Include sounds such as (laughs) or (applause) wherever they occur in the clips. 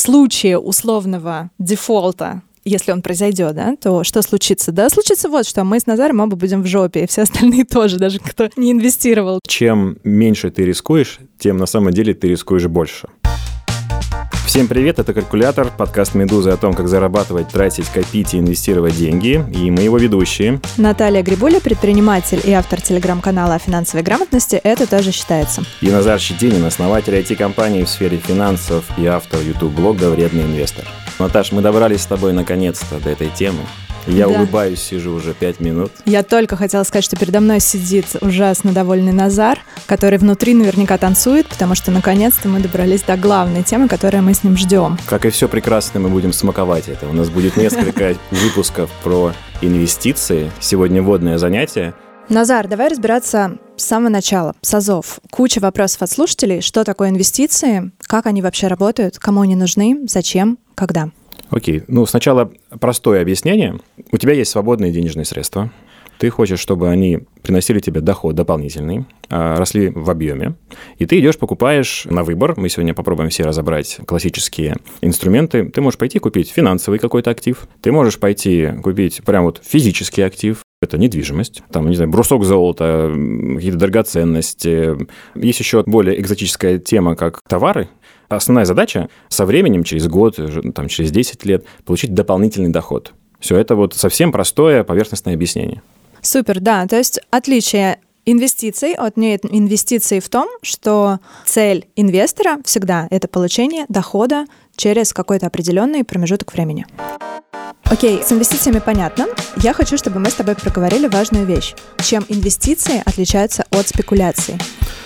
случае условного дефолта если он произойдет, да, то что случится? Да, случится вот что, мы с Назаром оба будем в жопе, и все остальные (laughs) тоже, даже кто не инвестировал. Чем меньше ты рискуешь, тем на самом деле ты рискуешь больше. Всем привет, это «Калькулятор», подкаст «Медузы» о том, как зарабатывать, тратить, копить и инвестировать деньги. И мы его ведущие. Наталья Грибуля, предприниматель и автор телеграм-канала о финансовой грамотности «Это тоже считается». И Назар Щетинин, основатель IT-компании в сфере финансов и автор YouTube-блога «Вредный инвестор». Наташ, мы добрались с тобой наконец-то до этой темы. Я да. улыбаюсь, сижу уже пять минут. Я только хотела сказать, что передо мной сидит ужасно довольный Назар, который внутри наверняка танцует, потому что наконец-то мы добрались до главной темы, которую мы с ним ждем. Как и все прекрасно, мы будем смаковать это. У нас будет несколько (laughs) выпусков про инвестиции. Сегодня водное занятие. Назар, давай разбираться с самого начала, с АЗОВ. Куча вопросов от слушателей. Что такое инвестиции? Как они вообще работают? Кому они нужны? Зачем? Когда? Окей, ну сначала простое объяснение. У тебя есть свободные денежные средства. Ты хочешь, чтобы они приносили тебе доход дополнительный, а, росли в объеме, и ты идешь, покупаешь на выбор. Мы сегодня попробуем все разобрать классические инструменты. Ты можешь пойти купить финансовый какой-то актив, ты можешь пойти купить прям вот физический актив, это недвижимость, там, не знаю, брусок золота, какие-то драгоценности. Есть еще более экзотическая тема, как товары, Основная задача со временем, через год, там, через 10 лет, получить дополнительный доход. Все это вот совсем простое поверхностное объяснение. Супер, да. То есть отличие инвестиций от не инвестиций в том, что цель инвестора всегда это получение дохода через какой-то определенный промежуток времени. Окей, с инвестициями понятно. Я хочу, чтобы мы с тобой проговорили важную вещь. Чем инвестиции отличаются от спекуляций?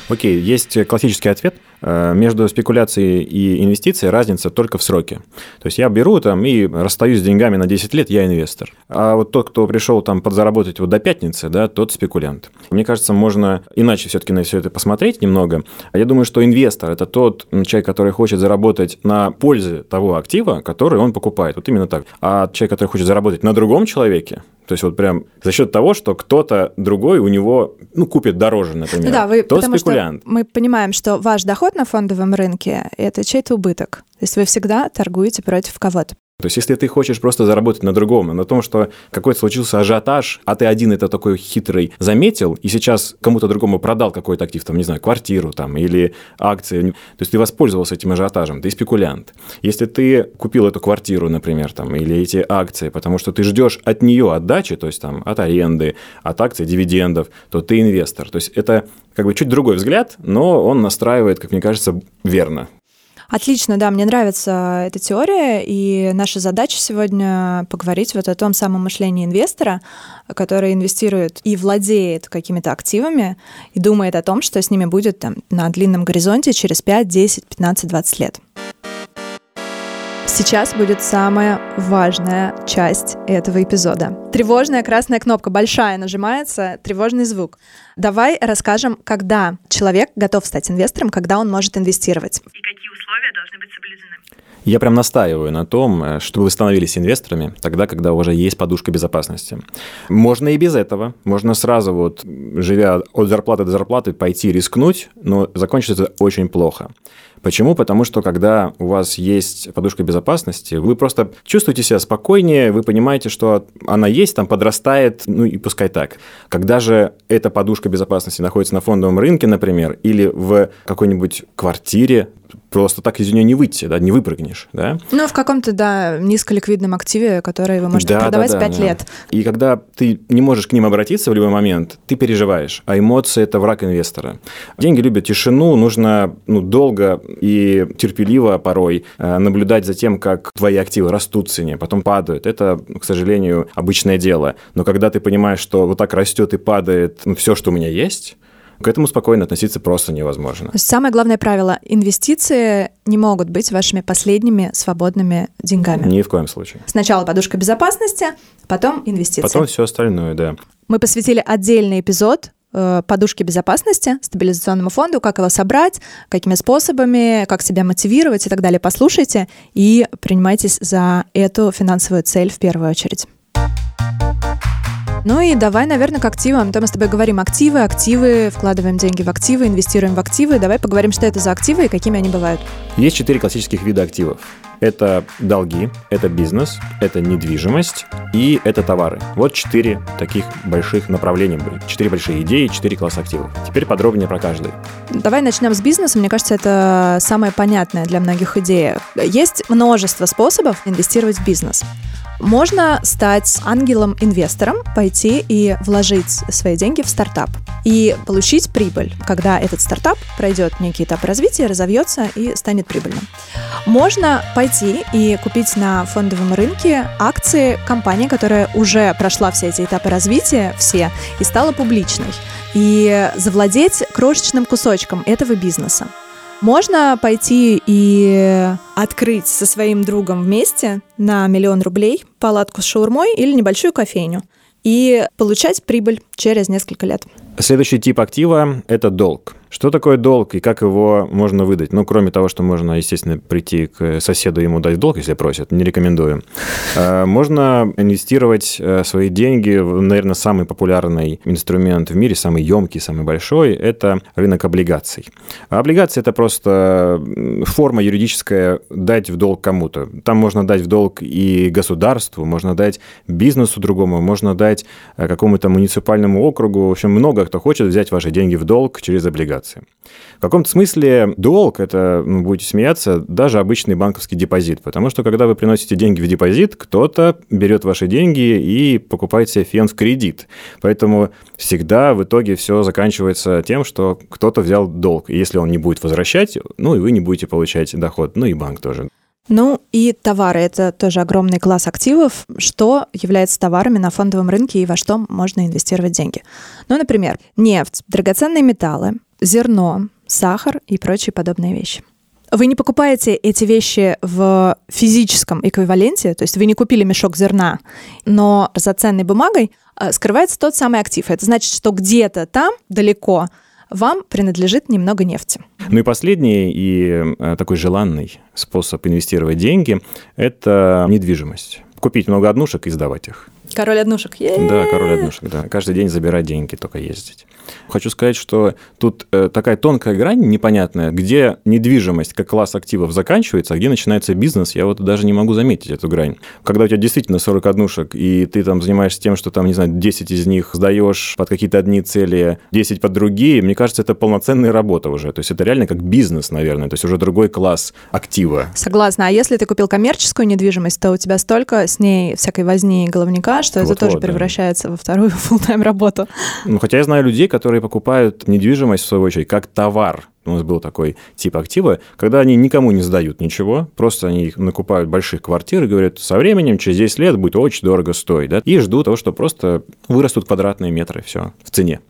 Окей, есть классический ответ. Э, между спекуляцией и инвестицией разница только в сроке. То есть я беру там и расстаюсь с деньгами на 10 лет, я инвестор. А вот тот, кто пришел там подзаработать вот до пятницы, да, тот спекулянт. Мне кажется, можно иначе все-таки на все это посмотреть немного. Я думаю, что инвестор – это тот человек, который хочет заработать на пользе того актива, который он покупает. Вот именно так. А человек, который хочет заработать на другом человеке, то есть вот прям за счет того, что кто-то другой у него ну, купит дороже, например. Да, вы, потому спекулянт. Что мы понимаем, что ваш доход на фондовом рынке – это чей-то убыток. То есть вы всегда торгуете против кого-то. То есть, если ты хочешь просто заработать на другом, на том, что какой-то случился ажиотаж, а ты один это такой хитрый заметил, и сейчас кому-то другому продал какой-то актив, там, не знаю, квартиру там, или акции, то есть ты воспользовался этим ажиотажем, ты спекулянт. Если ты купил эту квартиру, например, там, или эти акции, потому что ты ждешь от нее отдачи, то есть там от аренды, от акций, дивидендов, то ты инвестор. То есть это как бы чуть другой взгляд, но он настраивает, как мне кажется, верно. Отлично, да, мне нравится эта теория, и наша задача сегодня поговорить вот о том самом мышлении инвестора, который инвестирует и владеет какими-то активами, и думает о том, что с ними будет там, на длинном горизонте через 5, 10, 15, 20 лет. Сейчас будет самая важная часть этого эпизода. Тревожная красная кнопка, большая, нажимается, тревожный звук. Давай расскажем, когда человек готов стать инвестором, когда он может инвестировать. И какие условия должны быть соблюдены? Я прям настаиваю на том, э, чтобы вы становились инвесторами тогда, когда уже есть подушка безопасности. Можно и без этого. Можно сразу вот, живя от зарплаты до зарплаты, пойти рискнуть, но закончится это очень плохо. Почему? Потому что когда у вас есть подушка безопасности, вы просто чувствуете себя спокойнее, вы понимаете, что она есть, там подрастает, ну и пускай так. Когда же эта подушка безопасности находится на фондовом рынке, например, или в какой-нибудь квартире, просто так из нее не выйти, да, не выпрыгнешь, да. Ну, в каком-то, да, низколиквидном активе, который вы можете да, продавать да, да, 5 да. лет. И когда ты не можешь к ним обратиться в любой момент, ты переживаешь, а эмоции – это враг инвестора. Деньги любят тишину, нужно ну, долго и терпеливо порой э, наблюдать за тем, как твои активы растут в цене, потом падают. Это, к сожалению, обычное дело. Но когда ты понимаешь, что вот так растет и падает ну, все, что у меня есть, к этому спокойно относиться просто невозможно. Самое главное правило – инвестиции не могут быть вашими последними свободными деньгами. Ни в коем случае. Сначала подушка безопасности, потом инвестиции. Потом все остальное, да. Мы посвятили отдельный эпизод э, подушки безопасности, стабилизационному фонду, как его собрать, какими способами, как себя мотивировать и так далее. Послушайте и принимайтесь за эту финансовую цель в первую очередь. Ну и давай, наверное, к активам. То мы с тобой говорим активы, активы, вкладываем деньги в активы, инвестируем в активы. Давай поговорим, что это за активы и какими они бывают. Есть четыре классических вида активов. Это долги, это бизнес, это недвижимость и это товары. Вот четыре таких больших направления были. Четыре большие идеи, четыре класса активов. Теперь подробнее про каждый. Давай начнем с бизнеса. Мне кажется, это самая понятная для многих идея. Есть множество способов инвестировать в бизнес. Можно стать ангелом-инвестором, пойти и вложить свои деньги в стартап и получить прибыль, когда этот стартап пройдет некий этап развития, разовьется и станет прибыльным. Можно пойти и купить на фондовом рынке акции компании, которая уже прошла все эти этапы развития, все, и стала публичной, и завладеть крошечным кусочком этого бизнеса. Можно пойти и открыть со своим другом вместе на миллион рублей палатку с шаурмой или небольшую кофейню и получать прибыль через несколько лет. Следующий тип актива – это долг. Что такое долг и как его можно выдать? Ну, кроме того, что можно, естественно, прийти к соседу и ему дать долг, если просят, не рекомендую. А, (laughs) можно инвестировать э, свои деньги в, наверное, самый популярный инструмент в мире, самый емкий, самый большой – это рынок облигаций. А облигации – это просто форма юридическая дать в долг кому-то. Там можно дать в долг и государству, можно дать бизнесу другому, можно дать э, какому-то муниципальному округу. В общем, много кто хочет взять ваши деньги в долг через облигации облигации. В каком-то смысле долг – это, ну, будете смеяться, даже обычный банковский депозит, потому что когда вы приносите деньги в депозит, кто-то берет ваши деньги и покупает себе фен в кредит. Поэтому всегда в итоге все заканчивается тем, что кто-то взял долг. И если он не будет возвращать, ну и вы не будете получать доход, ну и банк тоже. Ну и товары – это тоже огромный класс активов. Что является товарами на фондовом рынке и во что можно инвестировать деньги? Ну, например, нефть, драгоценные металлы, зерно, сахар и прочие подобные вещи. Вы не покупаете эти вещи в физическом эквиваленте, то есть вы не купили мешок зерна, но за ценной бумагой э, скрывается тот самый актив. Это значит, что где-то там, далеко, вам принадлежит немного нефти. Ну и последний и э, такой желанный способ инвестировать деньги – это недвижимость. Купить много однушек и сдавать их. Король однушек. Е-е-е. Да, король однушек, да. Каждый день забирать деньги, только ездить. Хочу сказать, что тут э, такая тонкая грань непонятная, где недвижимость как класс активов заканчивается, а где начинается бизнес, я вот даже не могу заметить эту грань. Когда у тебя действительно 40 однушек, и ты там занимаешься тем, что там, не знаю, 10 из них сдаешь под какие-то одни цели, 10 под другие, мне кажется, это полноценная работа уже. То есть это реально как бизнес, наверное, то есть уже другой класс актива. Согласна. А если ты купил коммерческую недвижимость, то у тебя столько с ней всякой возни и головника, что вот, это тоже вот, превращается да. во вторую (laughs) full-time работу. Ну, хотя я знаю людей, которые покупают недвижимость, в свою очередь, как товар. У нас был такой тип актива, когда они никому не сдают ничего, просто они их накупают больших квартир и говорят, со временем, через 10 лет будет очень дорого стоить, да, и ждут того, что просто вырастут квадратные метры, все, в цене.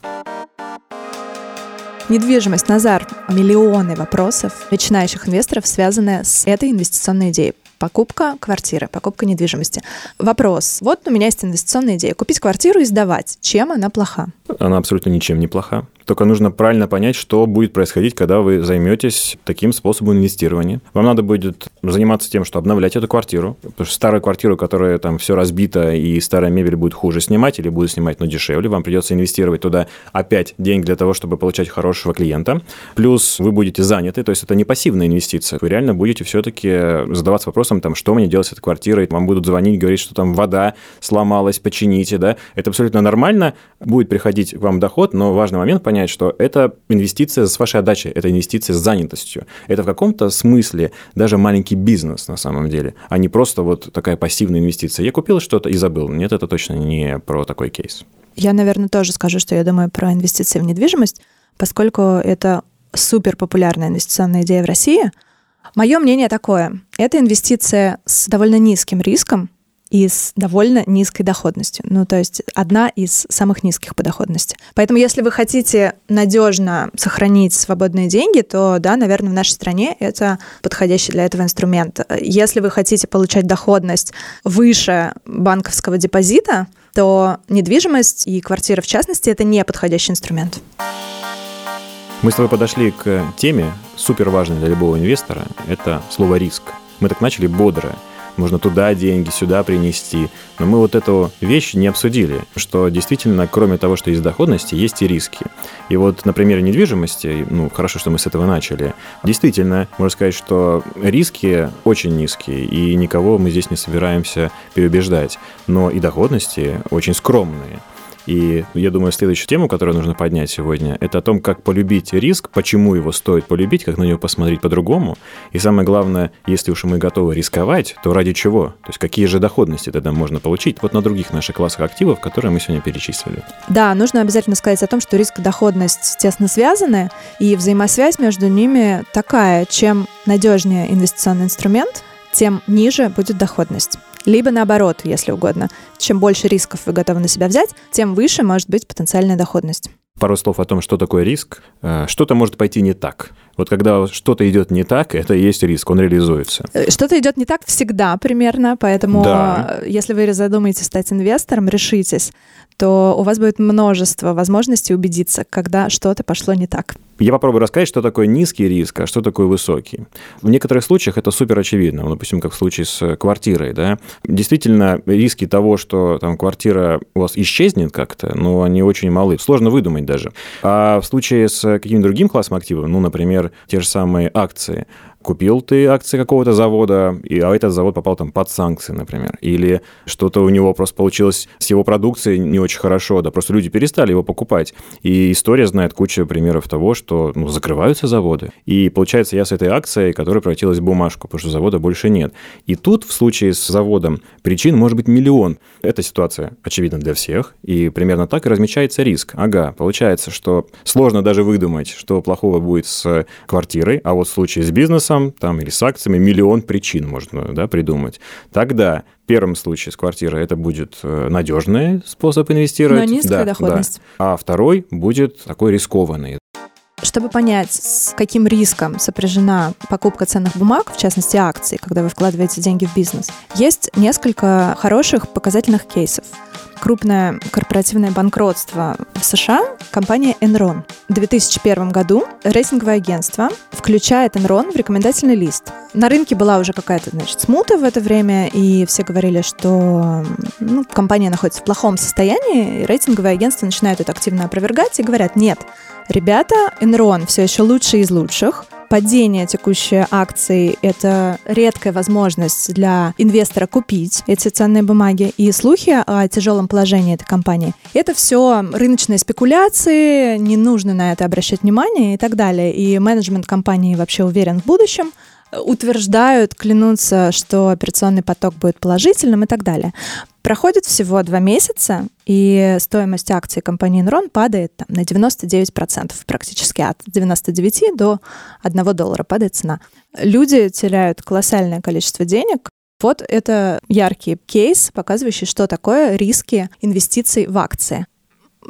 Недвижимость, Назар, миллионы вопросов начинающих инвесторов, связаны с этой инвестиционной идеей покупка квартиры, покупка недвижимости. Вопрос. Вот у меня есть инвестиционная идея. Купить квартиру и сдавать. Чем она плоха? Она абсолютно ничем не плоха. Только нужно правильно понять, что будет происходить, когда вы займетесь таким способом инвестирования. Вам надо будет заниматься тем, что обновлять эту квартиру, потому что старую квартиру, которая там все разбита и старая мебель будет хуже снимать или будет снимать, но дешевле, вам придется инвестировать туда опять деньги для того, чтобы получать хорошего клиента. Плюс вы будете заняты, то есть это не пассивная инвестиция. Вы реально будете все-таки задаваться вопросом, там, что мне делать с этой квартирой, вам будут звонить, говорить, что там вода сломалась, почините, да. Это абсолютно нормально, будет приходить к вам доход, но важный момент понять, что это инвестиция с вашей отдачей, это инвестиция с занятостью. Это в каком-то смысле даже маленький бизнес на самом деле, а не просто вот такая пассивная инвестиция. Я купил что-то и забыл. Нет, это точно не про такой кейс. Я, наверное, тоже скажу, что я думаю про инвестиции в недвижимость, поскольку это супер популярная инвестиционная идея в России. Мое мнение такое. Это инвестиция с довольно низким риском, и с довольно низкой доходностью. Ну, то есть одна из самых низких по доходности. Поэтому, если вы хотите надежно сохранить свободные деньги, то, да, наверное, в нашей стране это подходящий для этого инструмент. Если вы хотите получать доходность выше банковского депозита, то недвижимость и квартира, в частности, это не подходящий инструмент. Мы с тобой подошли к теме, супер важной для любого инвестора, это слово «риск». Мы так начали бодро, можно туда деньги, сюда принести. Но мы вот эту вещь не обсудили, что действительно, кроме того, что есть доходности, есть и риски. И вот на примере недвижимости, ну, хорошо, что мы с этого начали, действительно, можно сказать, что риски очень низкие, и никого мы здесь не собираемся переубеждать. Но и доходности очень скромные. И я думаю, следующую тему, которую нужно поднять сегодня, это о том, как полюбить риск, почему его стоит полюбить, как на него посмотреть по-другому. И самое главное, если уж мы готовы рисковать, то ради чего? То есть какие же доходности тогда можно получить вот на других наших классах активов, которые мы сегодня перечислили. Да, нужно обязательно сказать о том, что риск и доходность тесно связаны, и взаимосвязь между ними такая, чем надежнее инвестиционный инструмент, тем ниже будет доходность. Либо наоборот, если угодно. Чем больше рисков вы готовы на себя взять, тем выше может быть потенциальная доходность. Пару слов о том, что такое риск. Э, что-то может пойти не так. Вот когда что-то идет не так, это и есть риск, он реализуется. Э, что-то идет не так всегда примерно, поэтому да. если вы задумаетесь стать инвестором, решитесь, то у вас будет множество возможностей убедиться, когда что-то пошло не так. Я попробую рассказать, что такое низкий риск, а что такое высокий. В некоторых случаях это супер очевидно. Ну, допустим, как в случае с квартирой. Да? Действительно, риски того, что там квартира у вас исчезнет как-то, ну, они очень малы. Сложно выдумать даже. А в случае с каким-нибудь другим классом активов, ну, например, те же самые акции, купил ты акции какого-то завода, и, а этот завод попал там под санкции, например, или что-то у него просто получилось с его продукцией не очень хорошо, да, просто люди перестали его покупать. И история знает кучу примеров того, что ну, закрываются заводы. И получается, я с этой акцией, которая превратилась в бумажку, потому что завода больше нет. И тут в случае с заводом причин может быть миллион. Эта ситуация очевидна для всех, и примерно так и размечается риск. Ага, получается, что сложно даже выдумать, что плохого будет с квартирой, а вот в случае с бизнесом индексом там, или с акциями миллион причин можно да, придумать. Тогда в первом случае с квартирой это будет э, надежный способ инвестировать. Но низкая да, доходность. Да. А второй будет такой рискованный. Чтобы понять, с каким риском сопряжена покупка ценных бумаг, в частности акций, когда вы вкладываете деньги в бизнес, есть несколько хороших показательных кейсов крупное корпоративное банкротство в США компания Enron. В 2001 году рейтинговое агентство включает Enron в рекомендательный лист. На рынке была уже какая-то, значит, смута в это время, и все говорили, что ну, компания находится в плохом состоянии, и рейтинговое агентство начинает это активно опровергать и говорят, нет, ребята, Enron все еще лучшие из лучших, падение текущей акции – это редкая возможность для инвестора купить эти ценные бумаги. И слухи о тяжелом положении этой компании – это все рыночные спекуляции, не нужно на это обращать внимание и так далее. И менеджмент компании вообще уверен в будущем – утверждают, клянутся, что операционный поток будет положительным и так далее. Проходит всего два месяца, и стоимость акций компании Enron падает там, на 99%, практически от 99 до 1 доллара падает цена. Люди теряют колоссальное количество денег, вот это яркий кейс, показывающий, что такое риски инвестиций в акции.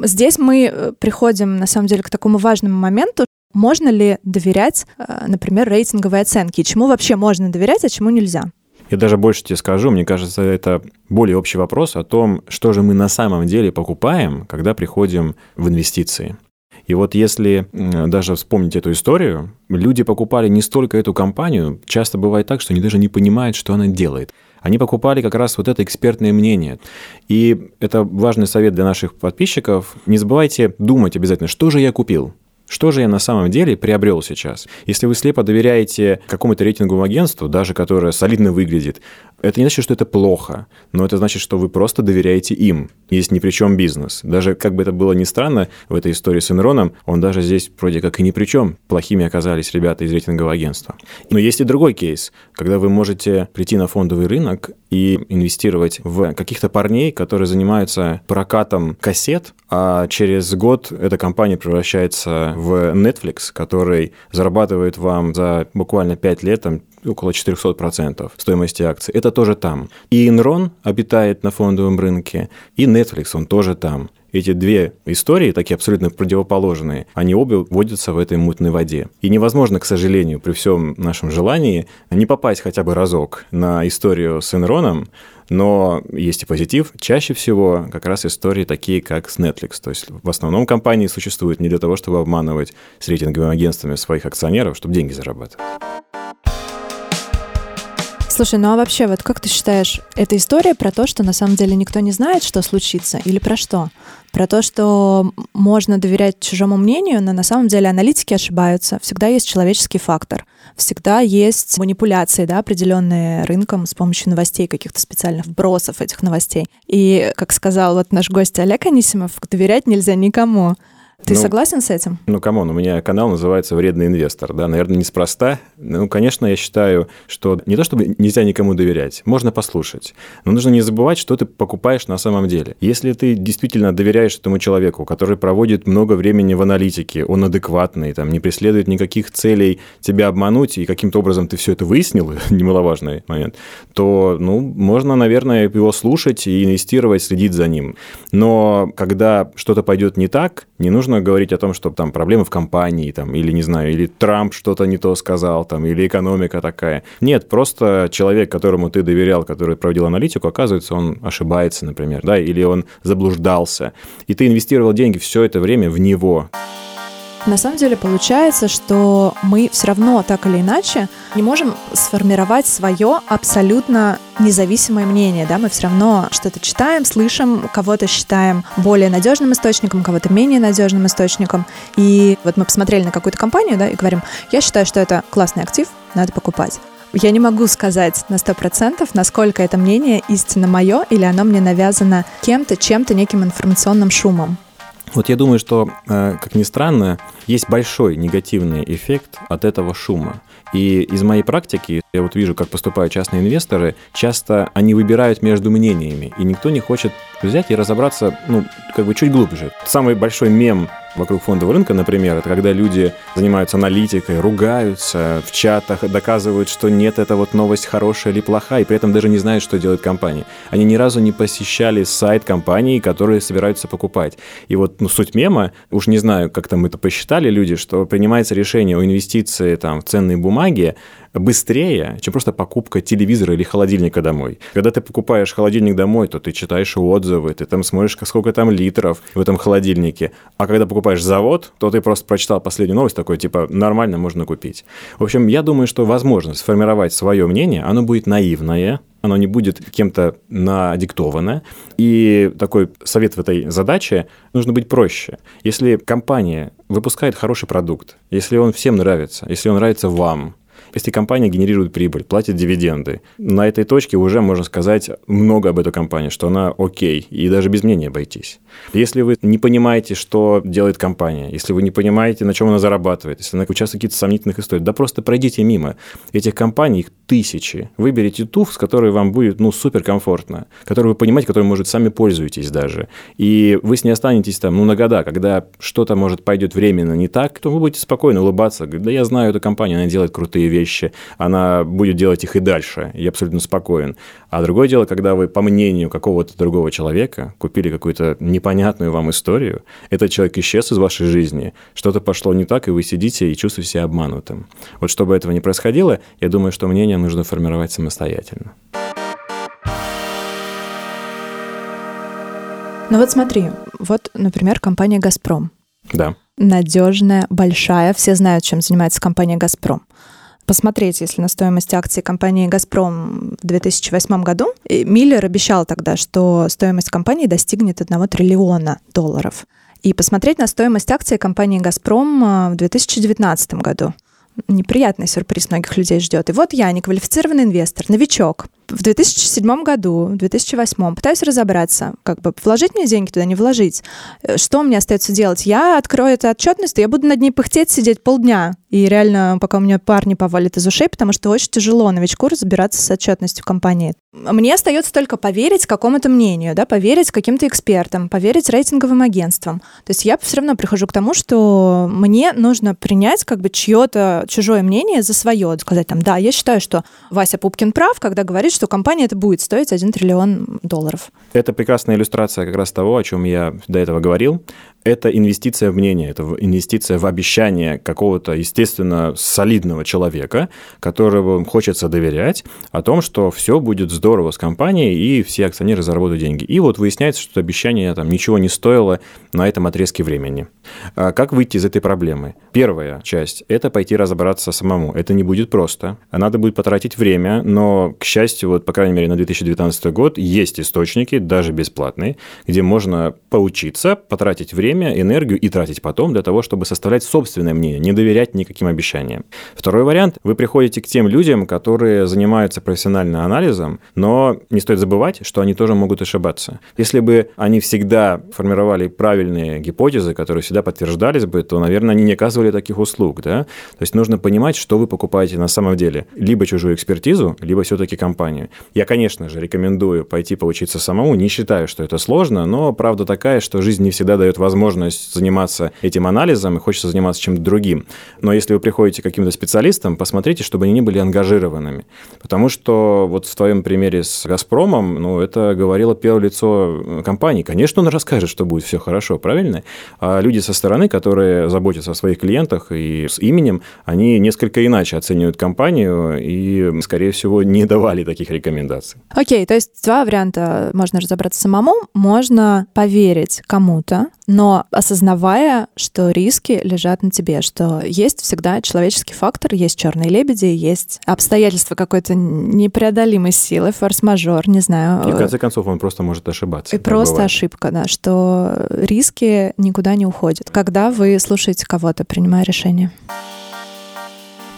Здесь мы э, приходим, на самом деле, к такому важному моменту, можно ли доверять, э, например, рейтинговой оценке? Чему вообще можно доверять, а чему нельзя? Я даже больше тебе скажу, мне кажется, это более общий вопрос о том, что же мы на самом деле покупаем, когда приходим в инвестиции. И вот если даже вспомнить эту историю, люди покупали не столько эту компанию, часто бывает так, что они даже не понимают, что она делает. Они покупали как раз вот это экспертное мнение. И это важный совет для наших подписчиков. Не забывайте думать обязательно, что же я купил. Что же я на самом деле приобрел сейчас? Если вы слепо доверяете какому-то рейтинговому агентству, даже которое солидно выглядит, это не значит, что это плохо, но это значит, что вы просто доверяете им. Есть ни при чем бизнес. Даже как бы это было ни странно в этой истории с Энроном, он даже здесь вроде как и ни при чем. Плохими оказались ребята из рейтингового агентства. Но есть и другой кейс, когда вы можете прийти на фондовый рынок и инвестировать в каких-то парней, которые занимаются прокатом кассет, а через год эта компания превращается в Netflix, который зарабатывает вам за буквально 5 лет там, около 400% стоимости акций. Это тоже там. И Enron обитает на фондовом рынке, и Netflix, он тоже там. Эти две истории, такие абсолютно противоположные, они обе вводятся в этой мутной воде. И невозможно, к сожалению, при всем нашем желании не попасть хотя бы разок на историю с Enron, но есть и позитив. Чаще всего как раз истории такие, как с Netflix. То есть в основном компании существуют не для того, чтобы обманывать с рейтинговыми агентствами своих акционеров, чтобы деньги зарабатывать. Слушай, ну а вообще, вот как ты считаешь, эта история про то, что на самом деле никто не знает, что случится, или про что? Про то, что можно доверять чужому мнению, но на самом деле аналитики ошибаются. Всегда есть человеческий фактор. Всегда есть манипуляции, да, определенные рынком с помощью новостей, каких-то специальных вбросов этих новостей. И, как сказал вот наш гость Олег Анисимов, доверять нельзя никому. Ты ну, согласен с этим? Ну, come on, у меня канал называется «Вредный инвестор», да, наверное, неспроста. Ну, конечно, я считаю, что не то чтобы нельзя никому доверять, можно послушать, но нужно не забывать, что ты покупаешь на самом деле. Если ты действительно доверяешь этому человеку, который проводит много времени в аналитике, он адекватный, там, не преследует никаких целей тебя обмануть, и каким-то образом ты все это выяснил, (laughs) немаловажный момент, то, ну, можно, наверное, его слушать и инвестировать, следить за ним. Но когда что-то пойдет не так, не нужно нужно говорить о том, что там проблемы в компании, там, или, не знаю, или Трамп что-то не то сказал, там, или экономика такая. Нет, просто человек, которому ты доверял, который проводил аналитику, оказывается, он ошибается, например, да, или он заблуждался. И ты инвестировал деньги все это время в него. На самом деле получается, что мы все равно так или иначе не можем сформировать свое абсолютно независимое мнение, да, мы все равно что-то читаем, слышим, кого-то считаем более надежным источником, кого-то менее надежным источником. И вот мы посмотрели на какую-то компанию, да, и говорим, я считаю, что это классный актив, надо покупать. Я не могу сказать на сто процентов, насколько это мнение истинно мое или оно мне навязано кем-то, чем-то, неким информационным шумом. Вот я думаю, что, э, как ни странно, есть большой негативный эффект от этого шума. И из моей практики я вот вижу, как поступают частные инвесторы, часто они выбирают между мнениями, и никто не хочет взять и разобраться, ну, как бы чуть глубже. Самый большой мем вокруг фондового рынка, например, это когда люди занимаются аналитикой, ругаются в чатах, доказывают, что нет, это вот новость хорошая или плохая, и при этом даже не знают, что делает компания. Они ни разу не посещали сайт компании, которые собираются покупать. И вот ну, суть мема, уж не знаю, как там это посчитали люди, что принимается решение о инвестиции там, в ценные бумаги быстрее, чем просто покупка телевизора или холодильника домой. Когда ты покупаешь холодильник домой, то ты читаешь отзывы, ты там смотришь, сколько там литров в этом холодильнике. А когда покупаешь завод, то ты просто прочитал последнюю новость, такой, типа, нормально можно купить. В общем, я думаю, что возможность сформировать свое мнение, оно будет наивное, оно не будет кем-то надиктовано. И такой совет в этой задаче нужно быть проще. Если компания выпускает хороший продукт, если он всем нравится, если он нравится вам, если компания генерирует прибыль, платит дивиденды, на этой точке уже можно сказать много об этой компании, что она окей, и даже без мнения обойтись. Если вы не понимаете, что делает компания, если вы не понимаете, на чем она зарабатывает, если она участвует в каких-то сомнительных историях, да просто пройдите мимо. Этих компаний, их тысячи. Выберите ту, с которой вам будет, ну, суперкомфортно, которую вы понимаете, которой, может, сами пользуетесь даже. И вы с ней останетесь там, ну, на года, когда что-то, может, пойдет временно не так, то вы будете спокойно улыбаться, говорить, да я знаю эту компанию, она делает крутые вещи, она будет делать их и дальше, я абсолютно спокоен. А другое дело, когда вы, по мнению какого-то другого человека, купили какую-то непонятную вам историю, этот человек исчез из вашей жизни, что-то пошло не так, и вы сидите и чувствуете себя обманутым. Вот чтобы этого не происходило, я думаю, что мнение нужно формировать самостоятельно. Ну вот смотри, вот, например, компания «Газпром». Да. Надежная, большая, все знают, чем занимается компания «Газпром» посмотреть, если на стоимость акций компании «Газпром» в 2008 году, Миллер обещал тогда, что стоимость компании достигнет 1 триллиона долларов. И посмотреть на стоимость акций компании «Газпром» а, в 2019 году. Неприятный сюрприз многих людей ждет. И вот я, неквалифицированный инвестор, новичок, в 2007 году, в 2008 пытаюсь разобраться, как бы вложить мне деньги туда, не вложить. Э, что мне остается делать? Я открою эту отчетность, и я буду над ней пыхтеть, сидеть полдня. И реально, пока у меня парни повалят из ушей, потому что очень тяжело новичку разбираться с отчетностью компании. Мне остается только поверить какому-то мнению, да, поверить каким-то экспертам, поверить рейтинговым агентствам. То есть я все равно прихожу к тому, что мне нужно принять как бы чье-то чужое мнение за свое, сказать там, да, я считаю, что Вася Пупкин прав, когда говорит, что компания это будет стоить 1 триллион долларов. Это прекрасная иллюстрация как раз того, о чем я до этого говорил. Это инвестиция в мнение, это инвестиция в обещание какого-то, естественно, солидного человека, которого хочется доверять, о том, что все будет здорово с компанией, и все акционеры заработают деньги. И вот выясняется, что обещание там ничего не стоило на этом отрезке времени. А как выйти из этой проблемы? Первая часть – это пойти разобраться самому. Это не будет просто. Надо будет потратить время, но, к счастью, вот, по крайней мере, на 2019 год есть источники, даже бесплатные, где можно поучиться, потратить время, энергию и тратить потом для того, чтобы составлять собственное мнение, не доверять никаким обещаниям. Второй вариант – вы приходите к тем людям, которые занимаются профессиональным анализом, но не стоит забывать, что они тоже могут ошибаться. Если бы они всегда формировали правильные гипотезы, которые всегда подтверждались бы, то, наверное, они не оказывали таких услуг. Да? То есть нужно понимать, что вы покупаете на самом деле. Либо чужую экспертизу, либо все-таки компанию. Я, конечно же, рекомендую пойти поучиться самому. Не считаю, что это сложно, но правда такая, что жизнь не всегда дает возможность заниматься этим анализом и хочется заниматься чем-то другим. Но если вы приходите к каким-то специалистам, посмотрите, чтобы они не были ангажированными. Потому что вот в твоем примере с «Газпромом», ну, это говорило первое лицо компании. Конечно, он расскажет, что будет все хорошо, правильно? А люди со стороны, которые заботятся о своих клиентах и с именем, они несколько иначе оценивают компанию и, скорее всего, не давали таких рекомендаций. Окей, okay, то есть два варианта. Можно разобраться самому, можно поверить кому-то, но осознавая, что риски лежат на тебе, что есть всегда человеческий фактор, есть черные лебеди, есть обстоятельства какой-то непреодолимой силы, форс-мажор, не знаю. И в конце концов он просто может ошибаться. И просто бывает. ошибка, да, что риски никуда не уходят. Когда вы слушаете кого-то, принимая решение?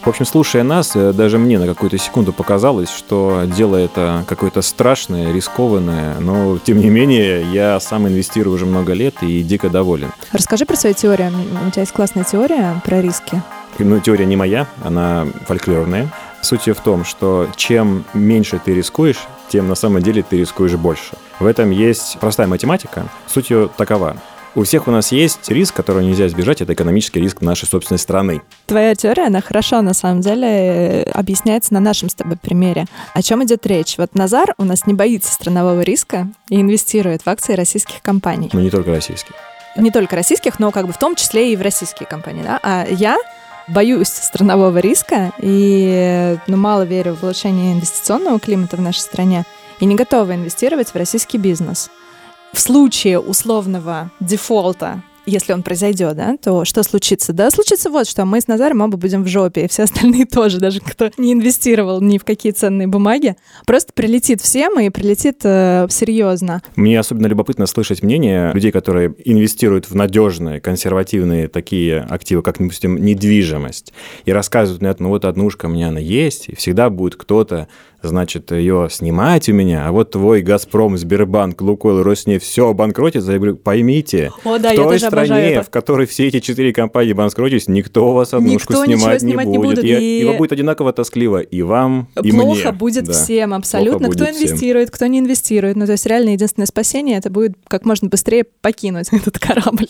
В общем, слушая нас, э, даже мне на какую-то секунду показалось, что дело это какое-то страшное, рискованное, но, тем не менее, я сам инвестирую уже много лет и дико доволен. Расскажи про свою теорию. У тебя есть классная теория про риски. Ну, теория не моя, она фольклорная. Суть в том, что чем меньше ты рискуешь, тем на самом деле ты рискуешь больше. В этом есть простая математика. Суть ее такова. У всех у нас есть риск, которого нельзя избежать, это экономический риск нашей собственной страны. Твоя теория, она хорошо, на самом деле, объясняется на нашем с тобой примере. О чем идет речь? Вот Назар у нас не боится странового риска и инвестирует в акции российских компаний. Ну, не только российских. Не только российских, но как бы в том числе и в российские компании, да? А я боюсь странового риска и ну, мало верю в улучшение инвестиционного климата в нашей стране и не готова инвестировать в российский бизнес в случае условного дефолта если он произойдет, да, то что случится? Да, случится вот что. Мы с Назаром оба будем в жопе, и все (laughs) остальные тоже, даже кто не инвестировал ни в какие ценные бумаги, просто прилетит всем и прилетит э, серьезно. Мне особенно любопытно слышать мнение людей, которые инвестируют в надежные, консервативные такие активы, как, допустим, недвижимость, и рассказывают мне, ну вот однушка у меня она есть, и всегда будет кто-то значит, ее снимать у меня, а вот твой «Газпром», Сбербанк, «Лукойл», «Роснефть» все обанкротится, я говорю, поймите, О, да, в той стране, в которой все эти четыре компании банкротились, никто у вас однушку никто снимать, не будет. Не будет. И... И... Его будет одинаково тоскливо и вам, и Плохо мне. будет да. всем, абсолютно. Плохо кто инвестирует, всем. кто не инвестирует. Ну, то есть реально единственное спасение — это будет как можно быстрее покинуть (laughs) этот корабль.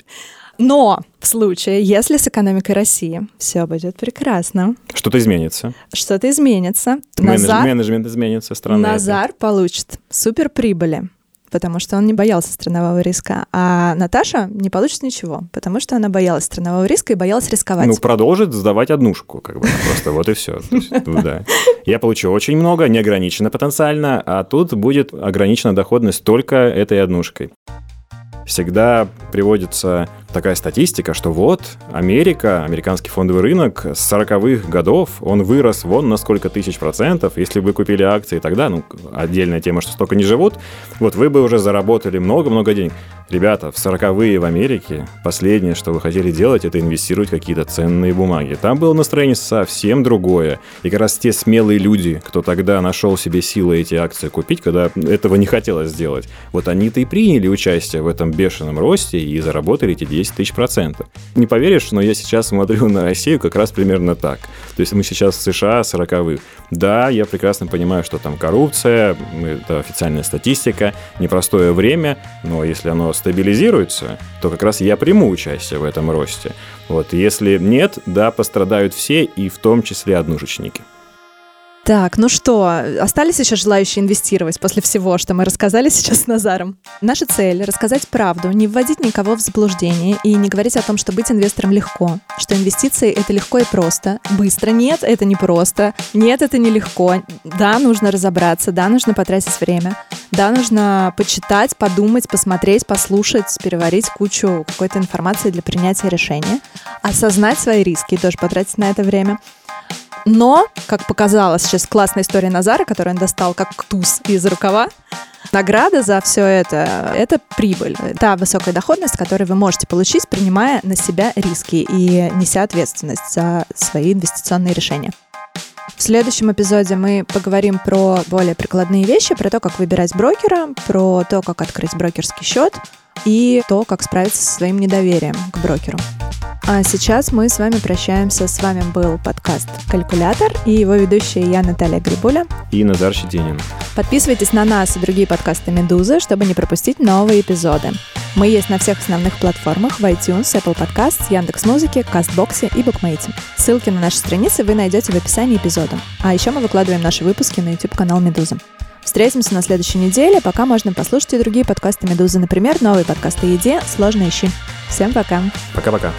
Но в случае, если с экономикой России все будет прекрасно. Что-то изменится. Что-то изменится. Менедж, Назар, менеджмент изменится страны. Назар этой. получит суперприбыли потому что он не боялся странового риска. А Наташа не получит ничего, потому что она боялась странового риска и боялась рисковать. Ну, продолжит сдавать однушку, как бы, просто вот и все. Да. Я получу очень много, неограниченно потенциально, а тут будет ограничена доходность только этой однушкой всегда приводится такая статистика, что вот Америка, американский фондовый рынок с 40-х годов, он вырос вон на сколько тысяч процентов. Если вы купили акции тогда, ну, отдельная тема, что столько не живут, вот вы бы уже заработали много-много денег. Ребята, в 40-е в Америке последнее, что вы хотели делать, это инвестировать в какие-то ценные бумаги. Там было настроение совсем другое. И как раз те смелые люди, кто тогда нашел себе силы эти акции купить, когда этого не хотелось сделать, вот они-то и приняли участие в этом бешеном росте и заработали эти 10 тысяч процентов. Не поверишь, но я сейчас смотрю на Россию как раз примерно так. То есть мы сейчас в США 40-х. Да, я прекрасно понимаю, что там коррупция, это официальная статистика, непростое время, но если оно стабилизируется, то как раз я приму участие в этом росте. Вот, если нет, да, пострадают все, и в том числе однушечники. Так, ну что, остались еще желающие инвестировать после всего, что мы рассказали сейчас с Назаром? Наша цель — рассказать правду, не вводить никого в заблуждение и не говорить о том, что быть инвестором легко, что инвестиции — это легко и просто, быстро. Нет, это не просто. Нет, это не легко. Да, нужно разобраться, да, нужно потратить время. Да, нужно почитать, подумать, посмотреть, послушать, переварить кучу какой-то информации для принятия решения, осознать свои риски и тоже потратить на это время. Но, как показалось сейчас классная история Назара, которую он достал как туз из рукава, Награда за все это – это прибыль. Та высокая доходность, которую вы можете получить, принимая на себя риски и неся ответственность за свои инвестиционные решения. В следующем эпизоде мы поговорим про более прикладные вещи, про то, как выбирать брокера, про то, как открыть брокерский счет и то, как справиться со своим недоверием к брокеру. А сейчас мы с вами прощаемся. С вами был подкаст «Калькулятор» и его ведущая я, Наталья Грибуля. И Назар Щетинин. Подписывайтесь на нас и другие подкасты «Медузы», чтобы не пропустить новые эпизоды. Мы есть на всех основных платформах в iTunes, Apple Podcasts, Яндекс.Музыке, Кастбоксе и Букмейте. Ссылки на наши страницы вы найдете в описании эпизода. А еще мы выкладываем наши выпуски на YouTube-канал «Медуза». Встретимся на следующей неделе, пока можно послушать и другие подкасты «Медузы». Например, новый подкаст о еде «Сложно ищи». Всем пока. Пока-пока.